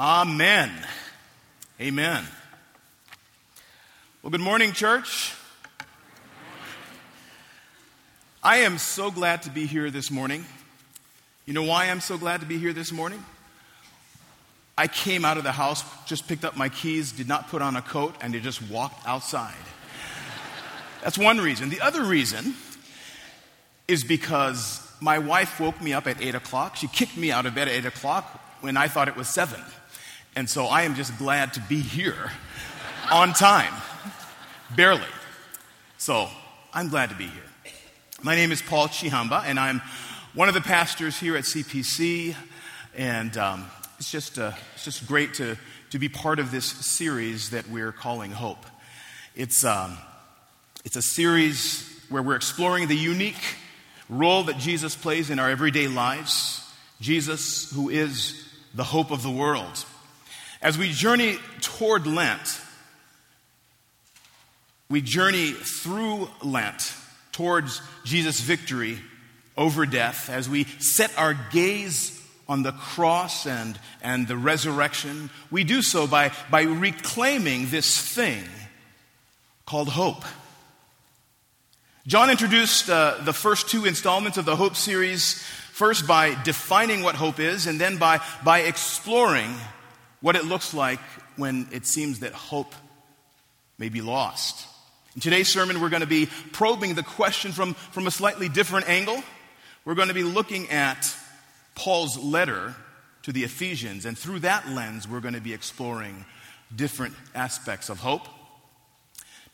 Amen. Amen. Well, good morning, church. I am so glad to be here this morning. You know why I'm so glad to be here this morning? I came out of the house, just picked up my keys, did not put on a coat, and just walked outside. That's one reason. The other reason is because my wife woke me up at 8 o'clock. She kicked me out of bed at 8 o'clock when I thought it was 7. And so I am just glad to be here on time. Barely. So I'm glad to be here. My name is Paul Tshihamba, and I'm one of the pastors here at CPC. And um, it's, just, uh, it's just great to, to be part of this series that we're calling Hope. It's, um, it's a series where we're exploring the unique role that Jesus plays in our everyday lives. Jesus, who is the hope of the world. As we journey toward Lent, we journey through Lent towards Jesus' victory over death as we set our gaze on the cross and, and the resurrection. We do so by, by reclaiming this thing called hope. John introduced uh, the first two installments of the Hope series first by defining what hope is, and then by, by exploring what it looks like when it seems that hope may be lost. In today's sermon, we're going to be probing the question from, from a slightly different angle. We're going to be looking at Paul's letter to the Ephesians, and through that lens, we're going to be exploring different aspects of hope.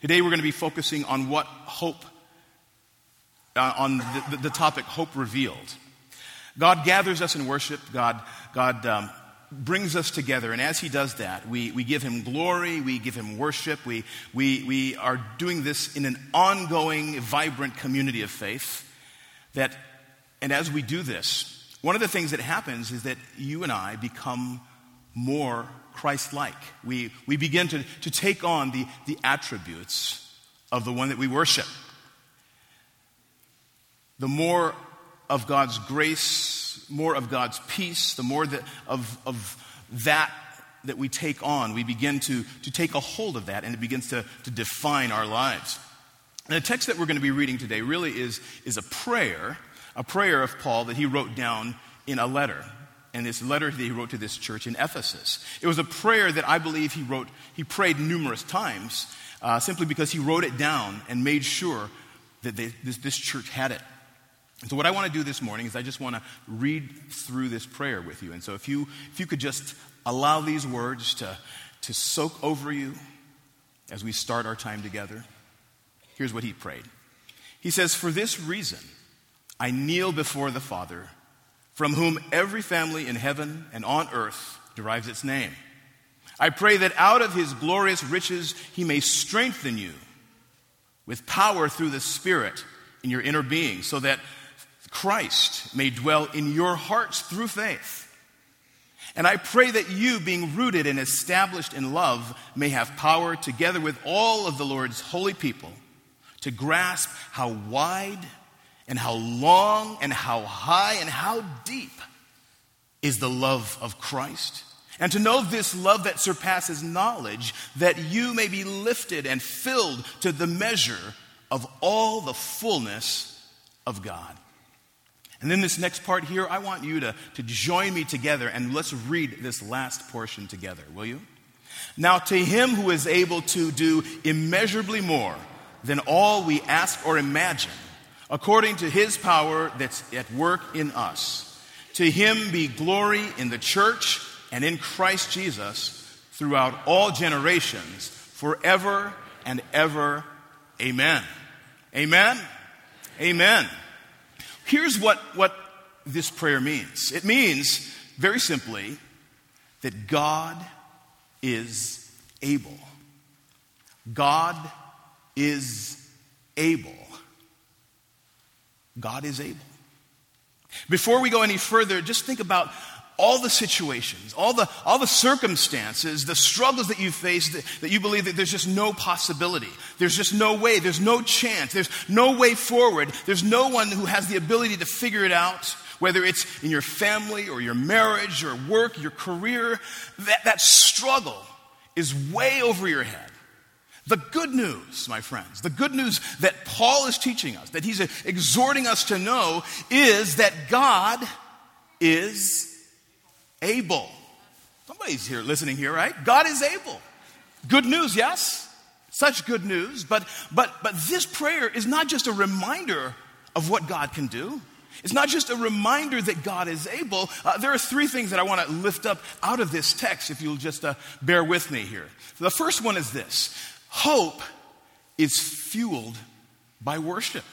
Today, we're going to be focusing on what hope uh, on the, the, topic hope revealed. God gathers us in worship. God, God um, brings us together. And as He does that, we, we give Him glory, we give Him worship. We, we, we are doing this in an ongoing, vibrant community of faith. That, and as we do this, one of the things that happens is that you and I become more Christ like. We, we begin to, to take on the, the attributes of the one that we worship the more of God's grace, more of God's peace, the more that, of, of that that we take on, we begin to, to take a hold of that and it begins to, to define our lives. And the text that we're going to be reading today really is, is a prayer, a prayer of Paul that he wrote down in a letter. And this letter that he wrote to this church in Ephesus. It was a prayer that I believe he wrote, he prayed numerous times, uh, simply because he wrote it down and made sure that they, this, this church had it. So, what I want to do this morning is I just want to read through this prayer with you. And so, if you, if you could just allow these words to, to soak over you as we start our time together, here's what he prayed. He says, For this reason, I kneel before the Father, from whom every family in heaven and on earth derives its name. I pray that out of his glorious riches he may strengthen you with power through the Spirit in your inner being, so that Christ may dwell in your hearts through faith. And I pray that you, being rooted and established in love, may have power, together with all of the Lord's holy people, to grasp how wide and how long and how high and how deep is the love of Christ. And to know this love that surpasses knowledge, that you may be lifted and filled to the measure of all the fullness of God. And then this next part here, I want you to, to join me together and let's read this last portion together, will you? Now, to him who is able to do immeasurably more than all we ask or imagine, according to his power that's at work in us, to him be glory in the church and in Christ Jesus throughout all generations, forever and ever. Amen. Amen. Amen. Here's what, what this prayer means it means, very simply, that God is able. God is able. God is able. Before we go any further, just think about all the situations, all the, all the circumstances, the struggles that you face that, that, you believe that there's just no possibility. There's just no way. There's no chance. There's no way forward. There's no one who has the ability to figure it out. whether it's in your family or your marriage or work, your career, that, that struggle is way over your head. The good news, my friends, the good news that Paul is teaching us, that he's exhorting us to know, is that God is able. Somebody's here listening here, right? God is able. Good news, yes? Such good news, but but but this prayer is not just a reminder of what God can do. It's not just a reminder that God is able. Uh, there are three things that I want to lift up out of this text, if you'll just uh, bear with me here. The first one is this Hope is fueled by worship.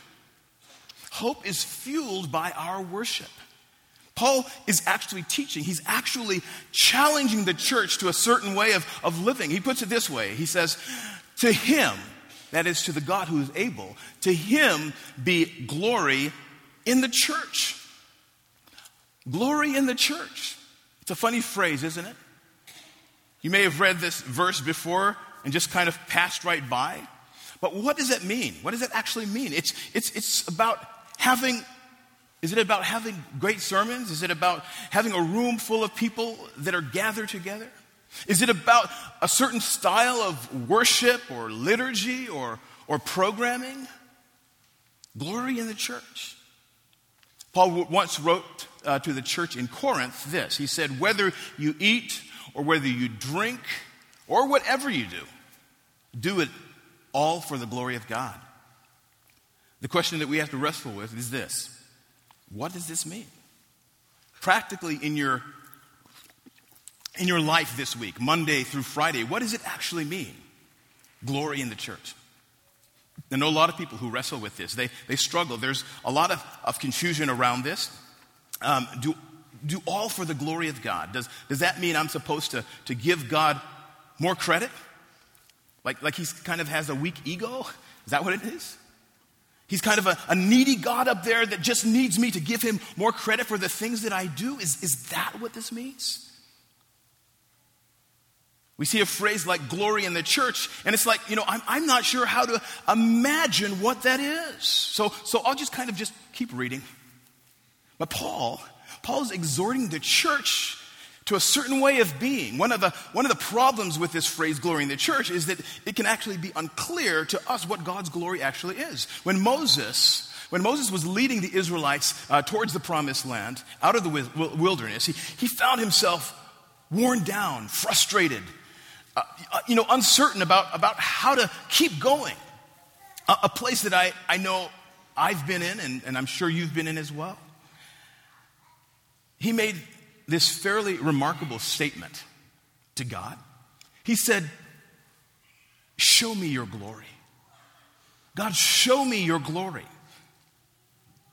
Hope is fueled by our worship. Paul is actually teaching, he's actually challenging the church to a certain way of, of living. He puts it this way He says, To him, that is to the God who is able, to him be glory in the church. Glory in the church. It's a funny phrase, isn't it? You may have read this verse before and just kind of passed right by. But what does that mean? What does that actually mean? It's, it's, it's about having, is it about having great sermons? Is it about having a room full of people that are gathered together? Is it about a certain style of worship or liturgy or, or programming? Glory in the church. Paul once wrote uh, to the church in Corinth this. He said, Whether you eat or whether you drink or whatever you do, do it all for the glory of God. The question that we have to wrestle with is this What does this mean? Practically in your in your life this week, Monday through Friday, what does it actually mean? Glory in the church. I know a lot of people who wrestle with this. They, they struggle. There's a lot of, of confusion around this. Um, do, do all for the glory of God. Does, does that mean I'm supposed to, to give God more credit? Like, like he's kind of has a weak ego? Is that what it is? He's kind of a, a, needy God up there that just needs me to give him more credit for the things that I do? Is, is that what this means? We see a phrase like glory in the church, and it's like, you know, I'm, I'm not sure how to imagine what that is. So, so I'll just kind of just keep reading. But Paul, Paul's exhorting the church to a certain way of being. One of, the, one of the problems with this phrase, glory in the church, is that it can actually be unclear to us what God's glory actually is. When Moses, when Moses was leading the Israelites uh, towards the promised land, out of the wilderness, he, he found himself worn down, frustrated, uh, uh, you know, uncertain about, about how to keep going. A, a place that I, I know I've been in, and, and I'm sure you've been in as well. He made this fairly remarkable statement to God. He said, Show me your glory. God, show me your glory.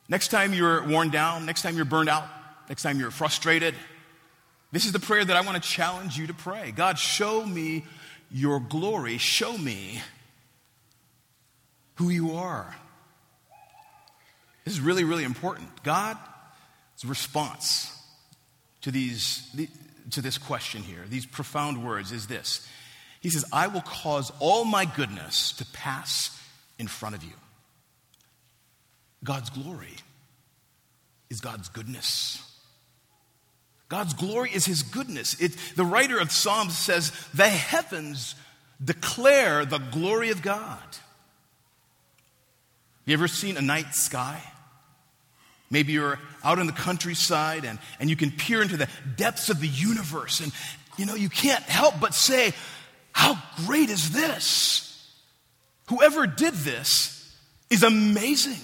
Next time you're worn down, next time you're burned out, next time you're frustrated, this is the prayer that I want to challenge you to pray. God, show me your glory. Show me who you are. This is really, really important. God's response to, these, to this question here, these profound words, is this He says, I will cause all my goodness to pass in front of you. God's glory is God's goodness. God's glory is his goodness. It, the writer of Psalms says, The heavens declare the glory of God. You ever seen a night sky? Maybe you're out in the countryside and, and you can peer into the depths of the universe and you know you can't help but say, How great is this? Whoever did this is amazing.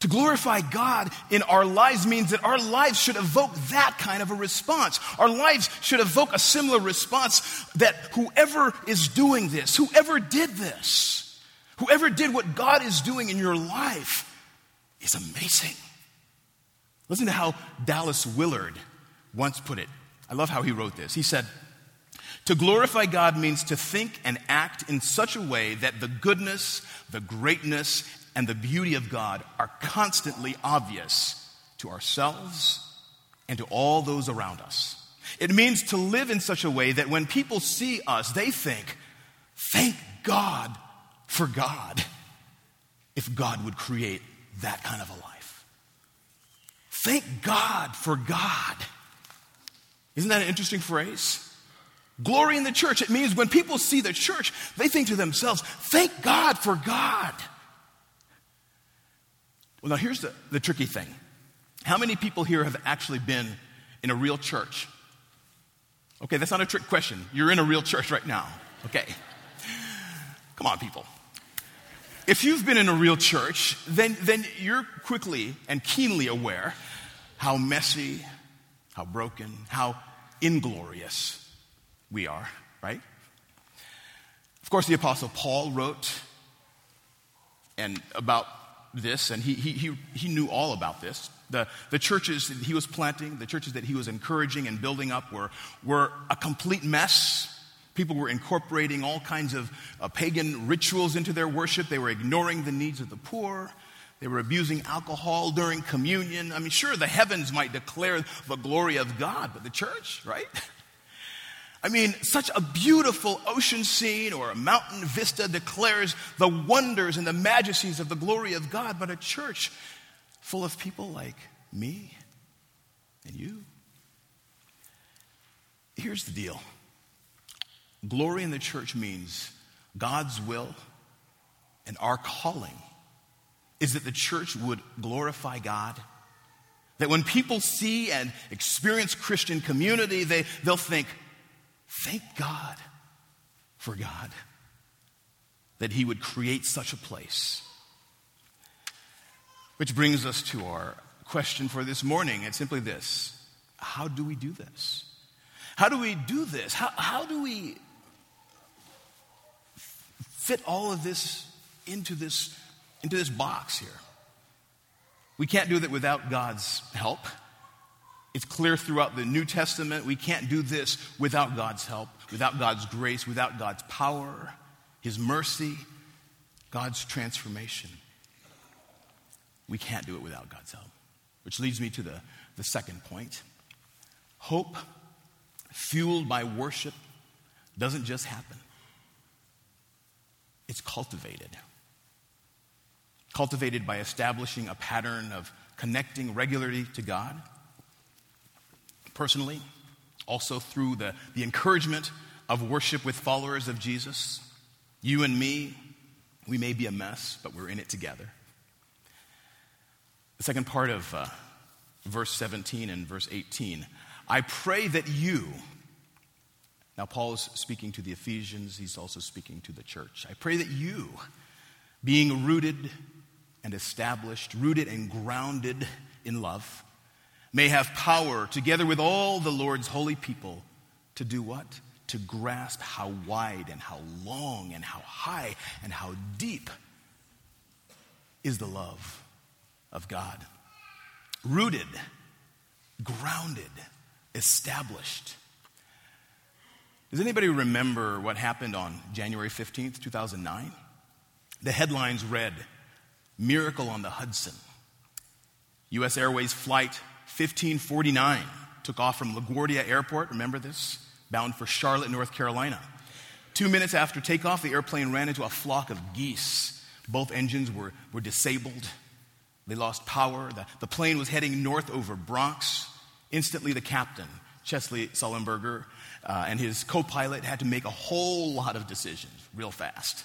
To glorify God in our lives means that our lives should evoke that kind of a response. Our lives should evoke a similar response that whoever is doing this, whoever did this, whoever did what God is doing in your life, is amazing. Listen to how Dallas Willard once put it. I love how he wrote this. He said, To glorify God means to think and act in such a way that the goodness, the greatness, and the beauty of God are constantly obvious to ourselves and to all those around us. It means to live in such a way that when people see us, they think, Thank God for God if God would create that kind of a life. Thank God for God. Isn't that an interesting phrase? Glory in the church. It means when people see the church, they think to themselves, thank God for God. Well, now here's the, the tricky thing. How many people here have actually been in a real church? Okay, that's not a trick question. You're in a real church right now. Okay. Come on, people. If you've been in a real church, then, then you're quickly and keenly aware how messy, how broken, how inglorious we are, right? Of course, the Apostle Paul wrote and about this, and he, he, he, knew all about this. The, the churches that he was planting, the churches that he was encouraging and building up were, were a complete mess. People were incorporating all kinds of uh, pagan rituals into their worship. They were ignoring the needs of the poor. They were abusing alcohol during communion. I mean, sure, the heavens might declare the glory of God, but the church, right? I mean, such a beautiful ocean scene or a mountain vista declares the wonders and the majesties of the glory of God, but a church full of people like me and you. Here's the deal glory in the church means God's will and our calling is that the church would glorify God. That when people see and experience Christian community, they, they'll think, Thank God for God that He would create such a place. Which brings us to our question for this morning. It's simply this How do we do this? How do we do this? How, how do we fit all of this into this into this box here? We can't do that without God's help. It's clear throughout the New Testament. We can't do this without God's help, without God's grace, without God's power, His mercy, God's transformation. We can't do it without God's help. Which leads me to the, the second point. Hope fueled by worship doesn't just happen, it's cultivated. Cultivated by establishing a pattern of connecting regularly to God personally, also through the, the encouragement of worship with followers of Jesus. You and me, we may be a mess, but we're in it together. The second part of uh, verse 17 and verse 18 I pray that you, now Paul is speaking to the Ephesians, he's also speaking to the church. I pray that you, being rooted and established, rooted and grounded in love, may have power, together with all the Lord's holy people, to do what? To grasp how wide and how long and how high and how deep is the love of God. Rooted, grounded, established. Does anybody remember what happened on January 15th, 2009? The headlines read Miracle on the Hudson. U.S. Airways Flight 1549 took off from LaGuardia Airport, remember this? Bound for Charlotte, North Carolina. Two minutes after takeoff, the airplane ran into a flock of geese. Both engines were, were disabled. They lost power. The, the plane was heading north over Bronx. Instantly, the captain, Chesley Sullenberger, uh, and his co pilot had to make a whole lot of decisions real fast.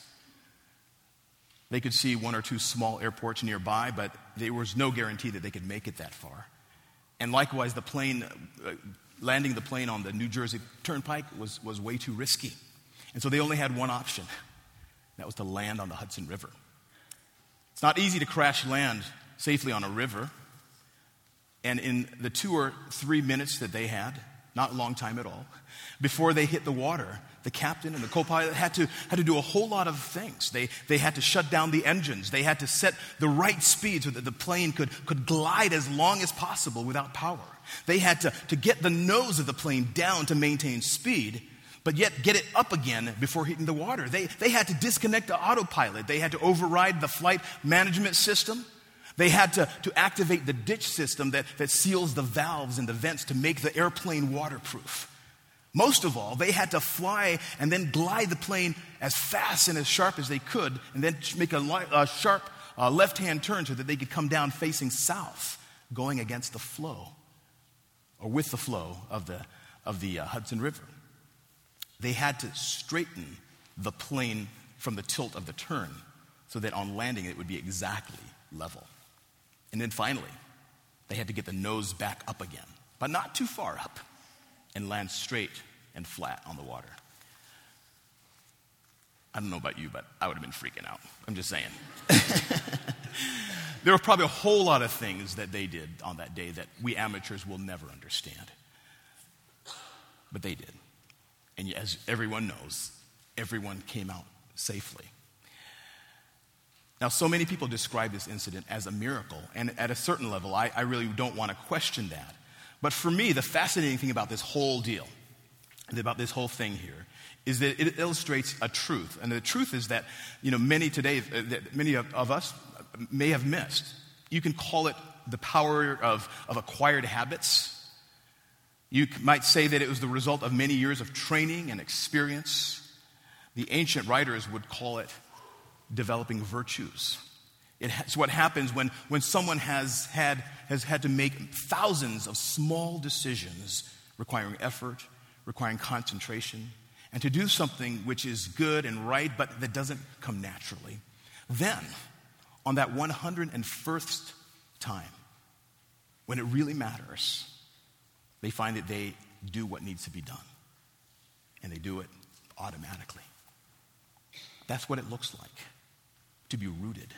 They could see one or two small airports nearby, but there was no guarantee that they could make it that far. And likewise, the plane, uh, landing the plane on the New Jersey Turnpike was, was way too risky. And so they only had one option that was to land on the Hudson River. It's not easy to crash land safely on a river. And in the two or three minutes that they had, not a long time at all, before they hit the water, the captain and the co-pilot had to, had to do a whole lot of things. They, they had to shut down the engines. They had to set the right speed so that the plane could, could glide as long as possible without power. They had to, to get the nose of the plane down to maintain speed, but yet get it up again before hitting the water. They, they had to disconnect the autopilot. They had to override the flight management system. They had to, to activate the ditch system that, that seals the valves and the vents to make the airplane waterproof. Most of all, they had to fly and then glide the plane as fast and as sharp as they could, and then make a, a sharp uh, left hand turn so that they could come down facing south going against the flow or with the flow of the, of the uh, Hudson River. They had to straighten the plane from the tilt of the turn so that on landing it would be exactly level. And then finally, they had to get the nose back up again, but not too far up, and land straight and flat on the water. I don't know about you, but I would have been freaking out. I'm just saying. there were probably a whole lot of things that they did on that day that we amateurs will never understand. But they did. And as everyone knows, everyone came out safely. Now, so many people describe this incident as a miracle, and at a certain level, I, I really don't want to question that. But for me, the fascinating thing about this whole deal, about this whole thing here, is that it illustrates a truth. And the truth is that, you know, many today, uh, that many of, of us may have missed. You can call it the power of, of acquired habits. You might say that it was the result of many years of training and experience. The ancient writers would call it developing virtues. It's what happens when, when someone has had, has had to make thousands of small decisions requiring effort, requiring concentration, and to do something which is good and right, but that doesn't come naturally. Then, on that 101st time, when it really matters, they find that they do what needs to be done. And they do it automatically. That's what it looks like to be rooted,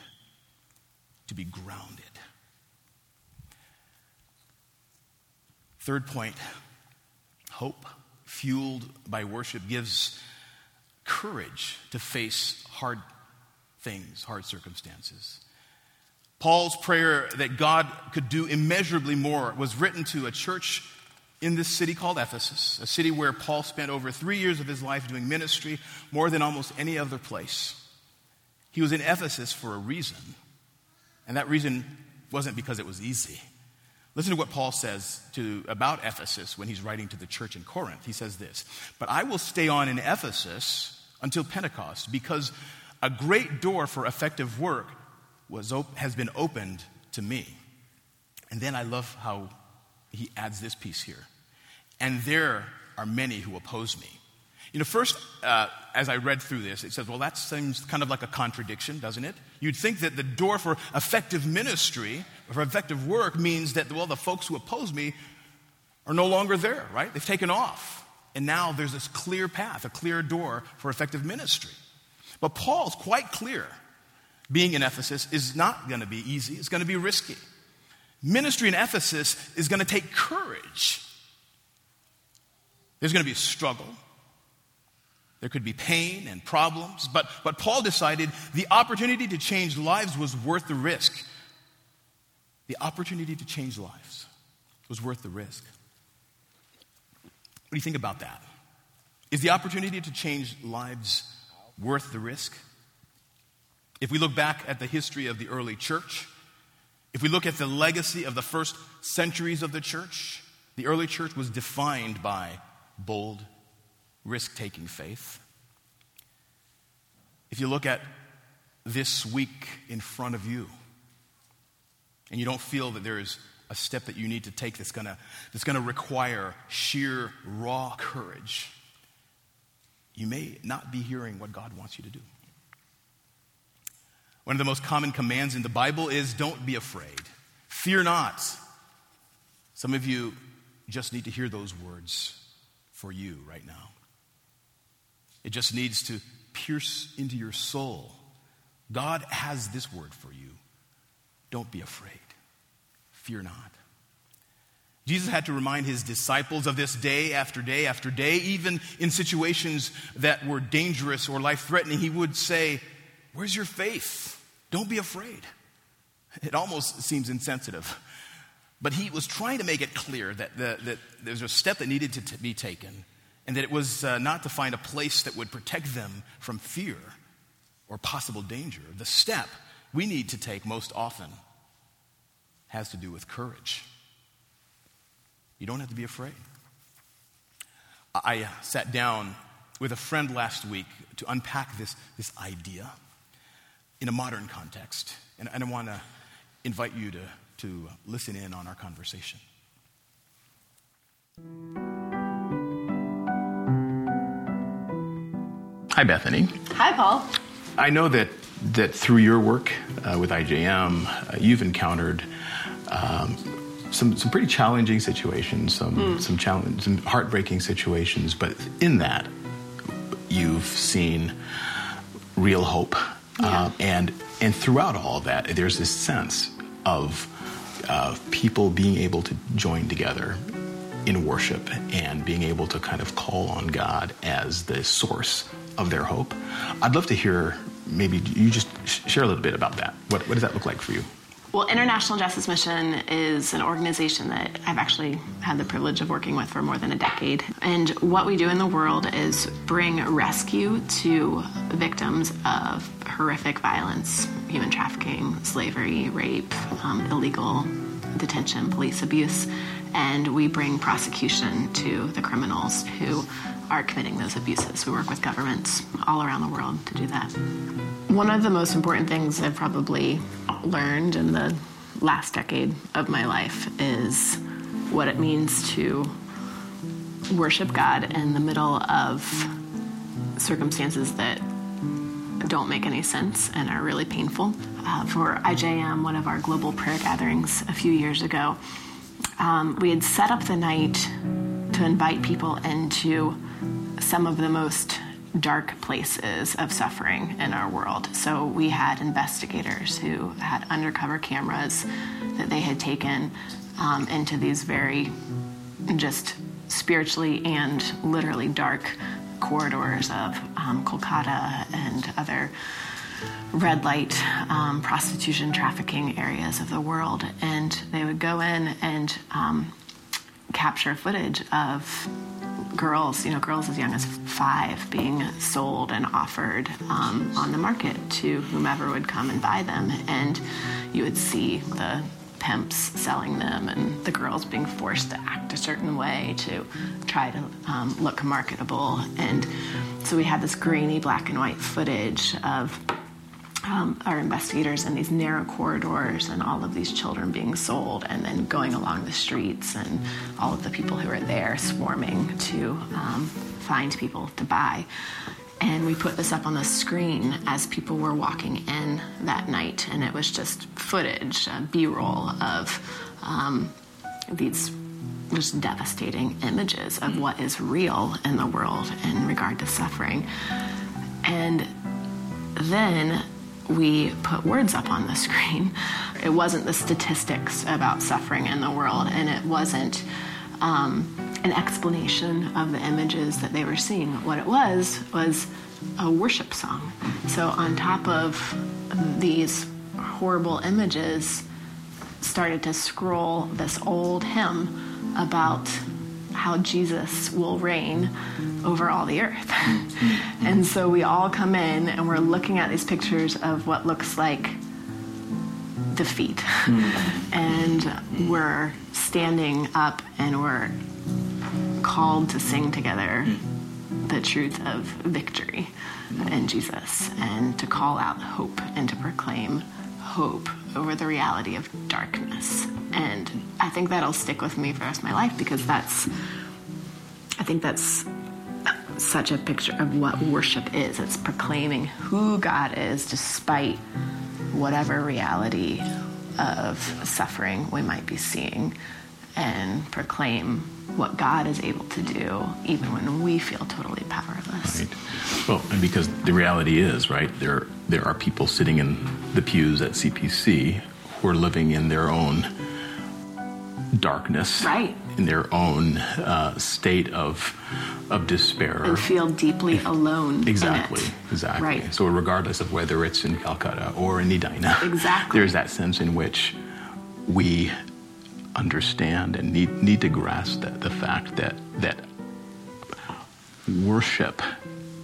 to be grounded. Third point hope fueled by worship gives courage to face hard things, hard circumstances. Paul's prayer that God could do immeasurably more was written to a church in this city called Ephesus, a city where Paul spent over three years of his life doing ministry, more than almost any other place. He was in Ephesus for a reason, and that reason wasn't because it was easy. Listen to what Paul says to, about Ephesus when he's writing to the church in Corinth. He says this But I will stay on in Ephesus until Pentecost, because a great door for effective work was op- has been opened to me. And then I love how he adds this piece here. And there are many who oppose me. You know, first, uh, as I read through this, it says, well, that seems kind of like a contradiction, doesn't it? You'd think that the door for effective ministry, for effective work, means that, well, the folks who oppose me are no longer there, right? They've taken off. And now there's this clear path, a clear door for effective ministry. But Paul's quite clear. Being in Ephesus is not going to be easy, it's going to be risky. Ministry in Ephesus is going to take courage. There's going to be a struggle. There could be pain and problems, but, but Paul decided the opportunity to change lives was worth the risk. The opportunity to change lives was worth the risk. What do you think about that? Is the opportunity to change lives worth the risk? If we look back at the history of the early church, if we look at the legacy of the first centuries of the church, the early church was defined by bold, risk taking faith. If you look at this week in front of you, and you don't feel that there is a step that you need to take that's gonna, that's gonna require sheer, raw courage, you may not be hearing what God wants you to do. One of the most common commands in the Bible is don't be afraid. Fear not. Some of you just need to hear those words for you right now. It just needs to pierce into your soul. God has this word for you. Don't be afraid. Fear not. Jesus had to remind his disciples of this day after day after day, even in situations that were dangerous or life threatening. He would say, Where's your faith? Don't be afraid. It almost seems insensitive. But he was trying to make it clear that, the, that there's a step that needed to t- be taken, and that it was uh, not to find a place that would protect them from fear or possible danger. The step we need to take most often has to do with courage. You don't have to be afraid. I sat down with a friend last week to unpack this, this idea in a modern context. And, and I want to invite you to to listen in on our conversation. Hi, Bethany. Hi, Paul. I know that, that through your work uh, with IJM, uh, you've encountered um, some, some pretty challenging situations, some, mm. some, challenge, some heartbreaking situations, but in that, you've seen real hope. Yeah. Uh, and, and throughout all that, there's this sense of uh, people being able to join together in worship and being able to kind of call on God as the source of their hope. I'd love to hear maybe you just share a little bit about that. What, what does that look like for you? Well, International Justice Mission is an organization that I've actually had the privilege of working with for more than a decade. And what we do in the world is bring rescue to victims of horrific violence, human trafficking, slavery, rape, um, illegal detention, police abuse, and we bring prosecution to the criminals who are committing those abuses. We work with governments all around the world to do that. One of the most important things I've probably learned in the last decade of my life is what it means to worship God in the middle of circumstances that don't make any sense and are really painful. Uh, for IJM, one of our global prayer gatherings a few years ago, um, we had set up the night to invite people into some of the most dark places of suffering in our world. So we had investigators who had undercover cameras that they had taken um, into these very just spiritually and literally dark corridors of um, Kolkata and other red light um, prostitution trafficking areas of the world. And they would go in and um, capture footage of girls, you know, girls as young as five being sold and offered um, on the market to whomever would come and buy them. And you would see the pimps selling them and the girls being forced to act a certain way to try to um, look marketable. And so we had this grainy black and white footage of um, our investigators in these narrow corridors and all of these children being sold and then going along the streets and all of the people who are there swarming to um, find people to buy. And we put this up on the screen as people were walking in that night, and it was just footage, B roll of um, these just devastating images of what is real in the world in regard to suffering. And then we put words up on the screen. It wasn't the statistics about suffering in the world, and it wasn't um, an explanation of the images that they were seeing. What it was was a worship song. So, on top of these horrible images, started to scroll this old hymn about how Jesus will reign over all the earth. Mm, mm, mm. and so we all come in and we're looking at these pictures of what looks like defeat. and we're standing up and we're called to sing together the truth of victory in Jesus and to call out hope and to proclaim hope over the reality of darkness. And I think that'll stick with me for the rest of my life because that's, I think that's such a picture of what worship is. It's proclaiming who God is despite whatever reality of suffering we might be seeing and proclaim what God is able to do even when we feel totally powerless. Right. Well, and because the reality is, right, there there are people sitting in the pews at CPC who are living in their own darkness, right, in their own uh, state of of despair, and feel deeply alone. Exactly, exactly. Right. So, regardless of whether it's in Calcutta or in Edina, exactly, there's that sense in which we understand and need, need to grasp that, the fact that, that worship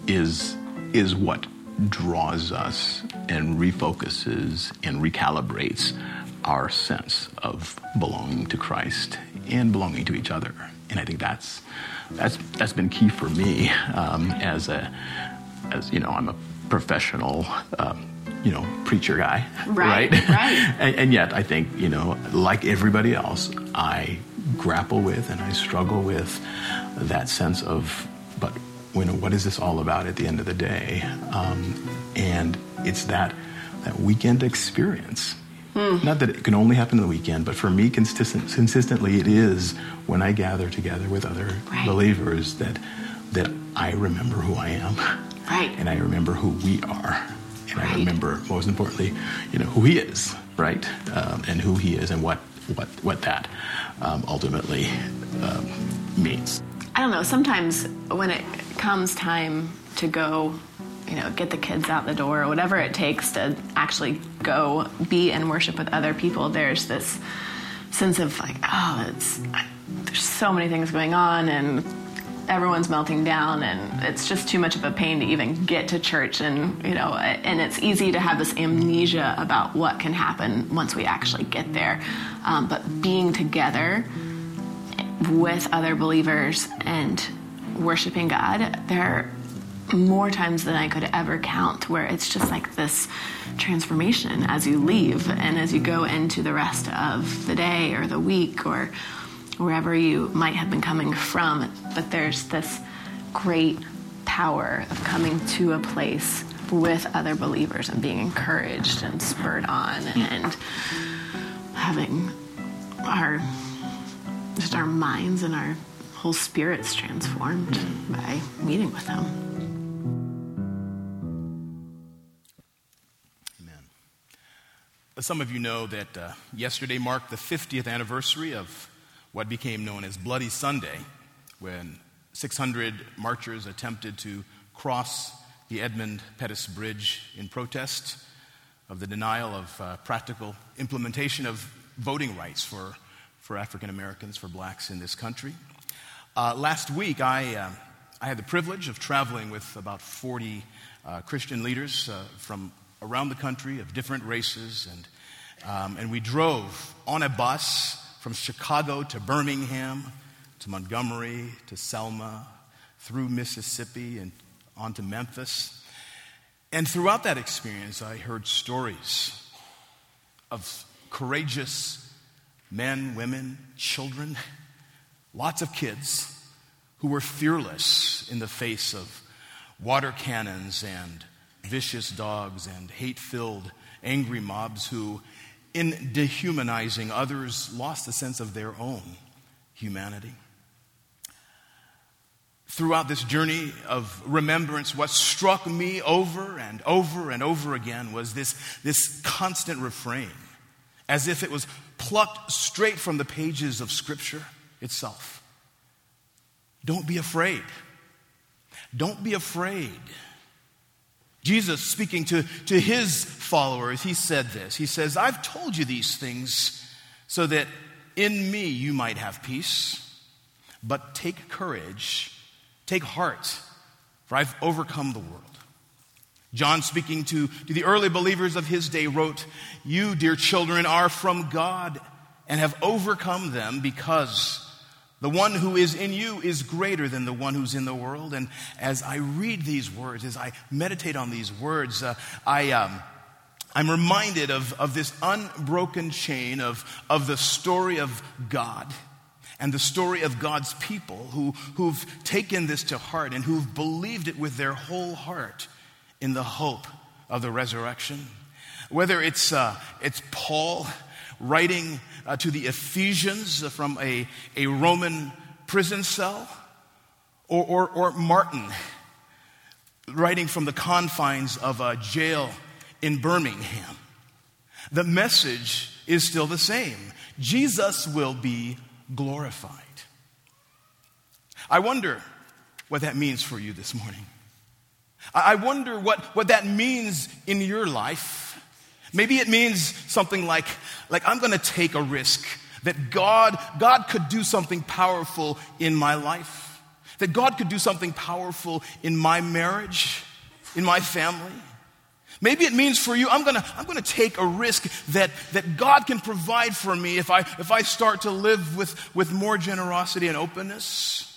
is, is what draws us and refocuses and recalibrates our sense of belonging to Christ and belonging to each other. And I think that's, that's, that's been key for me um, as a, as you know, I'm a professional um, you know, preacher guy, Right, right? right. and, and yet, I think, you know, like everybody else, I grapple with and I struggle with that sense of, but, you know, what is this all about at the end of the day? Um, and it's that, that weekend experience. Not that it can only happen on the weekend, but for me, consistent, consistently, it is when I gather together with other Right. believers that that I remember who I am, Right. and I remember who we are, and I Right. remember most importantly, you know, who He is, right, um, and who He is, and what what what that um, ultimately um, means. I don't know. Sometimes when it comes time to go, you know, get the kids out the door or whatever it takes to actually go be and worship with other people, there's this sense of like, oh, it's there's so many things going on and everyone's melting down and it's just too much of a pain to even get to church and you know and it's easy to have this amnesia about what can happen once we actually get there. Um, but being together with other believers and worshiping God, there are more times than I could ever count where it's just like this transformation as you leave and as you go into the rest of the day or the week or wherever you might have been coming from. But there's this great power of coming to a place with other believers and being encouraged and spurred on and having our just our minds and our whole spirits transformed by meeting with them. Amen. Some of you know that uh, yesterday marked the 50th anniversary of what became known as Bloody Sunday, when 600 marchers attempted to cross the Edmund Pettus Bridge in protest of the denial of uh, practical implementation of voting rights for, for African Americans, for blacks in this country. Uh, last week, I, uh, I had the privilege of traveling with about 40 uh, Christian leaders uh, from around the country of different races, and, um, and we drove on a bus from Chicago to Birmingham, to Montgomery, to Selma, through Mississippi, and on to Memphis. And throughout that experience, I heard stories of courageous men, women, children, lots of kids who were fearless in the face of water cannons and vicious dogs and hate filled, angry mobs who, in dehumanizing others, lost a sense of their own humanity. Throughout this journey of remembrance, what struck me over and over and over again was this, this constant refrain, as if it was plucked straight from the pages of Scripture itself. Don't be afraid. Don't be afraid. Jesus, speaking to, to his followers, he said this. He says, I've told you these things so that in me you might have peace, but take courage, take heart, for I've overcome the world. John, speaking to, to the early believers of his day, wrote, You, dear children, are from God and have overcome them because the one who is in you is greater than the one who's in the world. And as I read these words, as I meditate on these words, uh, I, um, I'm reminded of, of this unbroken chain of, of the story of God and the story of God's people who, who've taken this to heart and who've believed it with their whole heart in the hope of the resurrection. Whether it's, uh, it's Paul writing uh, to the Ephesians from a, a Roman prison cell, or, or, or Martin writing from the confines of a jail in Birmingham. The message is still the same Jesus will be glorified. I wonder what that means for you this morning. I wonder what, what that means in your life. Maybe it means something like, like I'm going to take a risk that God, God could do something powerful in my life, that God could do something powerful in my marriage, in my family. Maybe it means for you, I'm gonna, I'm gonna take a risk that, that God can provide for me if I, if I start to live with, with more generosity and openness.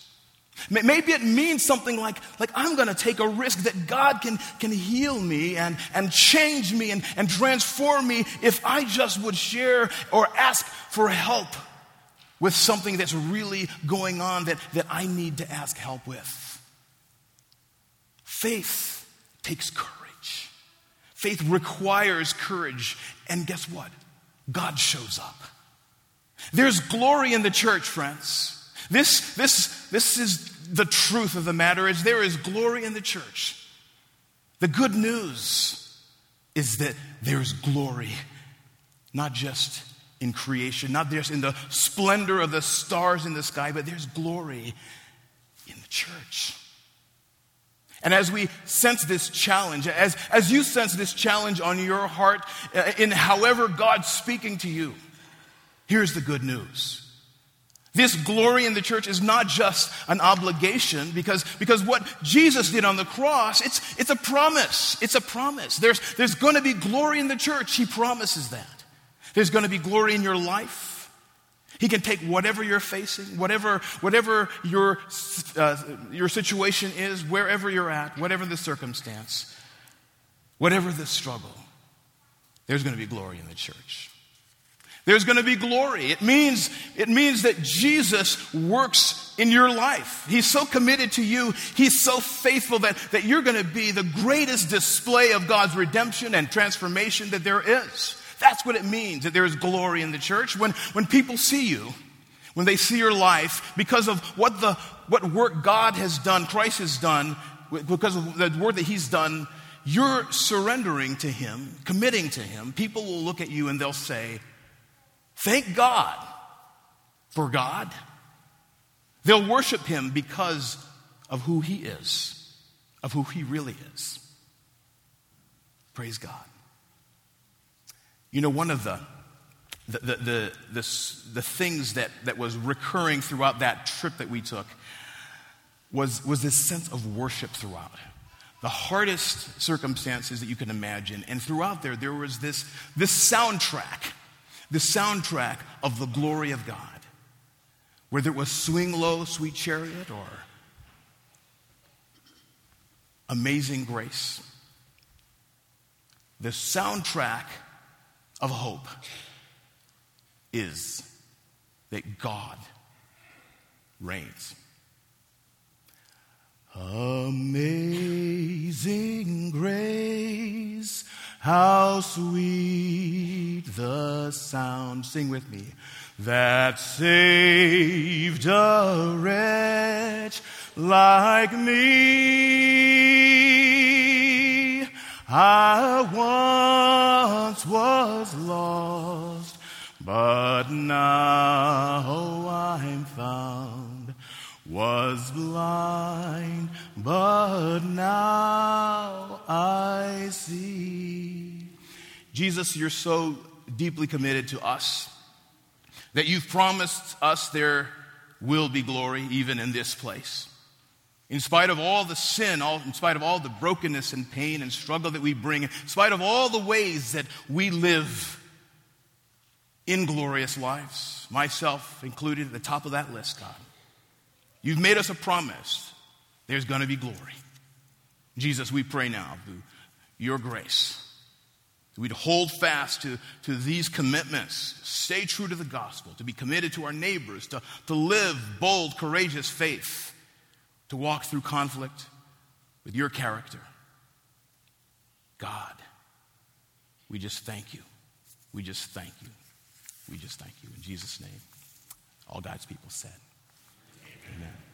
Maybe it means something like, like I'm going to take a risk that God can, can heal me and, and change me and, and transform me if I just would share or ask for help with something that's really going on that, that I need to ask help with. Faith takes courage. Faith requires courage. And guess what? God shows up. There's glory in the church, friends. This, this, this is the truth of the matter is there is glory in the church. The good news is that there's glory, not just in creation, not just in the splendor of the stars in the sky, but there's glory in the church. And as we sense this challenge, as, as you sense this challenge on your heart, uh, in however God's speaking to you, here's the good news. This glory in the church is not just an obligation because, because what Jesus did on the cross, it's, it's a promise. It's a promise. There's, there's going to be glory in the church. He promises that. There's going to be glory in your life. He can take whatever you're facing, whatever, whatever your, uh, your situation is, wherever you're at, whatever the circumstance, whatever the struggle, there's going to be glory in the church. There's going to be glory. It means, it means that Jesus works in your life. He's so committed to you. He's so faithful that, that you're going to be the greatest display of God's redemption and transformation that there is. That's what it means that there is glory in the church. When, when people see you, when they see your life, because of what, the, what work God has done, Christ has done, because of the work that He's done, you're surrendering to Him, committing to Him. People will look at you and they'll say, Thank God for God. They'll worship him because of who he is, of who he really is. Praise God. You know, one of the the, the, the, the, the things that, that was recurring throughout that trip that we took was, was this sense of worship throughout. The hardest circumstances that you can imagine. And throughout there, there was this, this soundtrack the soundtrack of the glory of God. Whether it was Swing Low, Sweet Chariot, or Amazing Grace. The soundtrack of hope is that God reigns. Amazing grace how sweet the sound, sing with me, that saved a wretch like me. I once was lost, but now I'm found. Was blind, but now I see. Jesus, you're so deeply committed to us that you've promised us there will be glory even in this place. In spite of all the sin, all, in spite of all the brokenness and pain and struggle that we bring, in spite of all the ways that we live inglorious lives, myself included at the top of that list, God, you've made us a promise there's going to be glory. Jesus, we pray now through your grace We'd hold fast to, to these commitments, stay true to the gospel, to be committed to our neighbors, to, to live bold, courageous faith, to walk through conflict with your character. God, we just thank you. We just thank you. We just thank you. In Jesus' name, all God's people said. Amen.